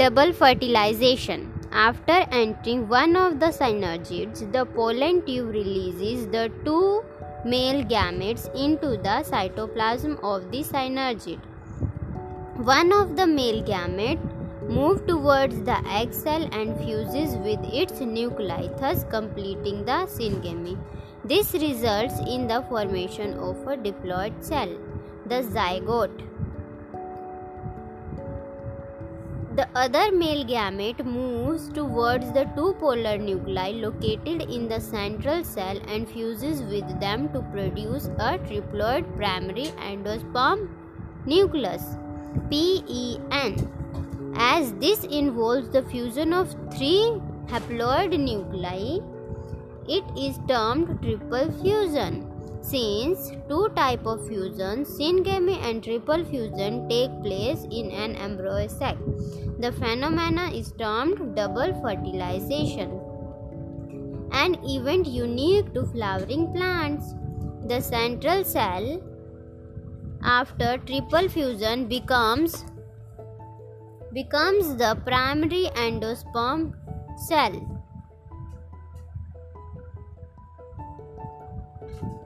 Double fertilization. After entering one of the synergids, the pollen tube releases the two male gametes into the cytoplasm of the synergid. One of the male gamete moves towards the egg cell and fuses with its nuclei, thus completing the syngamy. This results in the formation of a diploid cell, the zygote. The other male gamete moves towards the two polar nuclei located in the central cell and fuses with them to produce a triploid primary endosperm nucleus PEN. As this involves the fusion of three haploid nuclei, it is termed triple fusion. Since two type of fusion, syngamy and triple fusion, take place in an embryo sac, the phenomena is termed double fertilization. An event unique to flowering plants. The central cell after triple fusion becomes becomes the primary endosperm cell.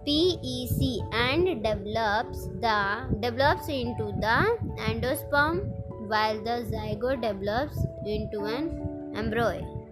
PEC and develops the develops into the endosperm while the zygote develops into an embryo.